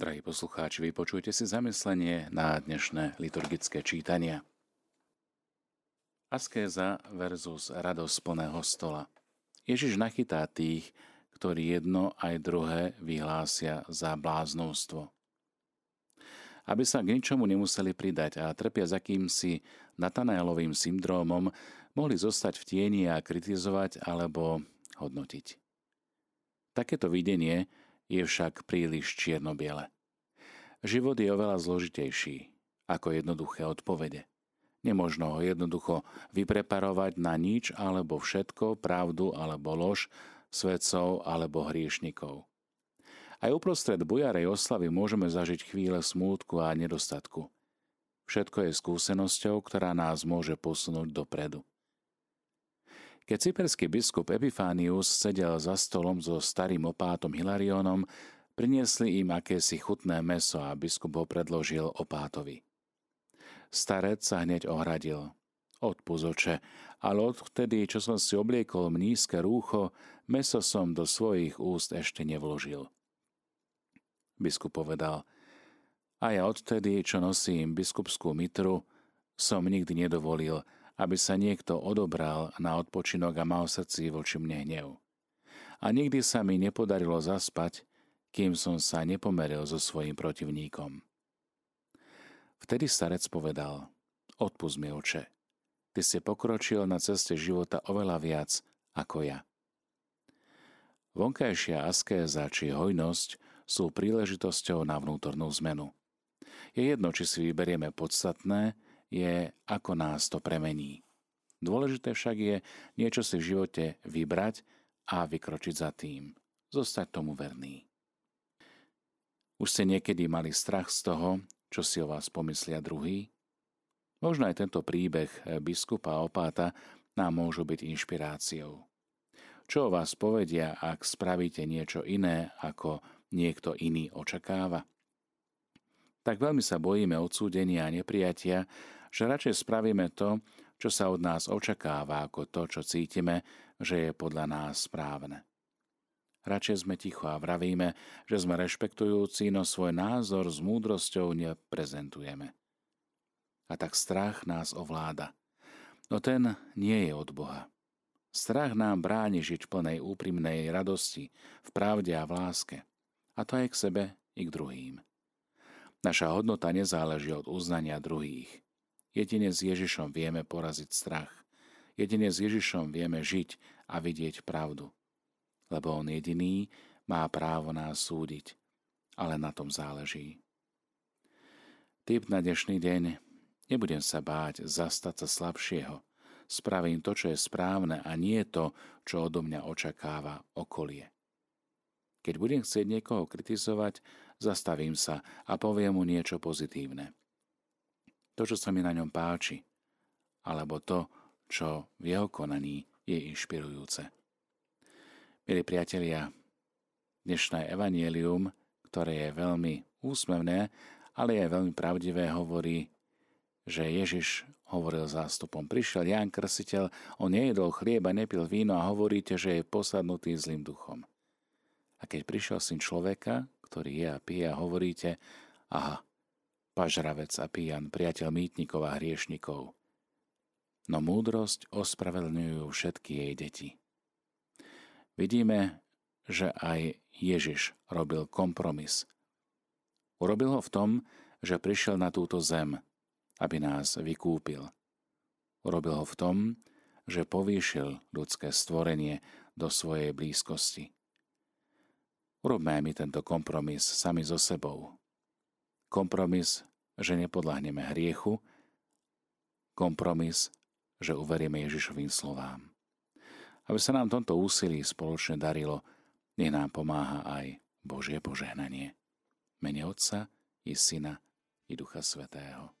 Drahí poslucháči, vypočujte si zamyslenie na dnešné liturgické čítania. Askéza versus radosť plného stola. Ježiš nachytá tých, ktorí jedno aj druhé vyhlásia za bláznostvo. Aby sa k ničomu nemuseli pridať a trpia za akýmsi Natanaelovým syndrómom, mohli zostať v tieni a kritizovať alebo hodnotiť. Takéto videnie je však príliš čierno-biele. Život je oveľa zložitejší ako jednoduché odpovede. Nemožno ho jednoducho vypreparovať na nič alebo všetko, pravdu alebo lož, svedcov alebo hriešnikov. Aj uprostred bujarej oslavy môžeme zažiť chvíle smútku a nedostatku. Všetko je skúsenosťou, ktorá nás môže posunúť dopredu. Keď cyperský biskup Epifánius sedel za stolom so starým opátom Hilariónom, priniesli im akési chutné meso a biskup ho predložil opátovi. Starec sa hneď ohradil. Odpuzoče, ale odtedy, čo som si obliekol mnízke rúcho, meso som do svojich úst ešte nevložil. Biskup povedal, a ja odtedy, čo nosím biskupskú mitru, som nikdy nedovolil, aby sa niekto odobral na odpočinok a mal srdci voči mne hnev. A nikdy sa mi nepodarilo zaspať, kým som sa nepomeril so svojim protivníkom. Vtedy starec povedal, odpust mi oče, ty si pokročil na ceste života oveľa viac ako ja. Vonkajšia askéza či hojnosť sú príležitosťou na vnútornú zmenu. Je jedno, či si vyberieme podstatné, je, ako nás to premení. Dôležité však je niečo si v živote vybrať a vykročiť za tým. Zostať tomu verný. Už ste niekedy mali strach z toho, čo si o vás pomyslia druhý? Možno aj tento príbeh biskupa opáta nám môžu byť inšpiráciou. Čo o vás povedia, ak spravíte niečo iné, ako niekto iný očakáva? Tak veľmi sa bojíme odsúdenia a nepriatia, že radšej spravíme to, čo sa od nás očakáva, ako to, čo cítime, že je podľa nás správne. Radšej sme ticho a vravíme, že sme rešpektujúci, no svoj názor s múdrosťou neprezentujeme. A tak strach nás ovláda. No ten nie je od Boha. Strach nám bráni žiť plnej úprimnej radosti, v pravde a v láske. A to aj k sebe, i k druhým. Naša hodnota nezáleží od uznania druhých. Jedine s Ježišom vieme poraziť strach. Jedine s Ježišom vieme žiť a vidieť pravdu. Lebo On jediný má právo nás súdiť. Ale na tom záleží. Typ na dnešný deň. Nebudem sa báť zastať sa slabšieho. Spravím to, čo je správne a nie to, čo odo mňa očakáva okolie. Keď budem chcieť niekoho kritizovať, zastavím sa a poviem mu niečo pozitívne to, čo sa mi na ňom páči, alebo to, čo v jeho konaní je inšpirujúce. Milí priatelia, dnešné evanielium, ktoré je veľmi úsmevné, ale je veľmi pravdivé, hovorí, že Ježiš hovoril zástupom. Prišiel Ján Krsiteľ, on nejedol chlieba, nepil víno a hovoríte, že je posadnutý zlým duchom. A keď prišiel syn človeka, ktorý je a pije a hovoríte, aha, pažravec a pijan, priateľ mýtnikov a hriešnikov. No múdrosť ospravedlňujú všetky jej deti. Vidíme, že aj Ježiš robil kompromis. Urobil ho v tom, že prišiel na túto zem, aby nás vykúpil. Urobil ho v tom, že povýšil ľudské stvorenie do svojej blízkosti. Urobme aj my tento kompromis sami so sebou. Kompromis, že nepodľahneme hriechu. Kompromis, že uverieme Ježišovým slovám. Aby sa nám tomto úsilí spoločne darilo, nech nám pomáha aj Božie požehnanie. Mene Otca i Syna i Ducha Svetého.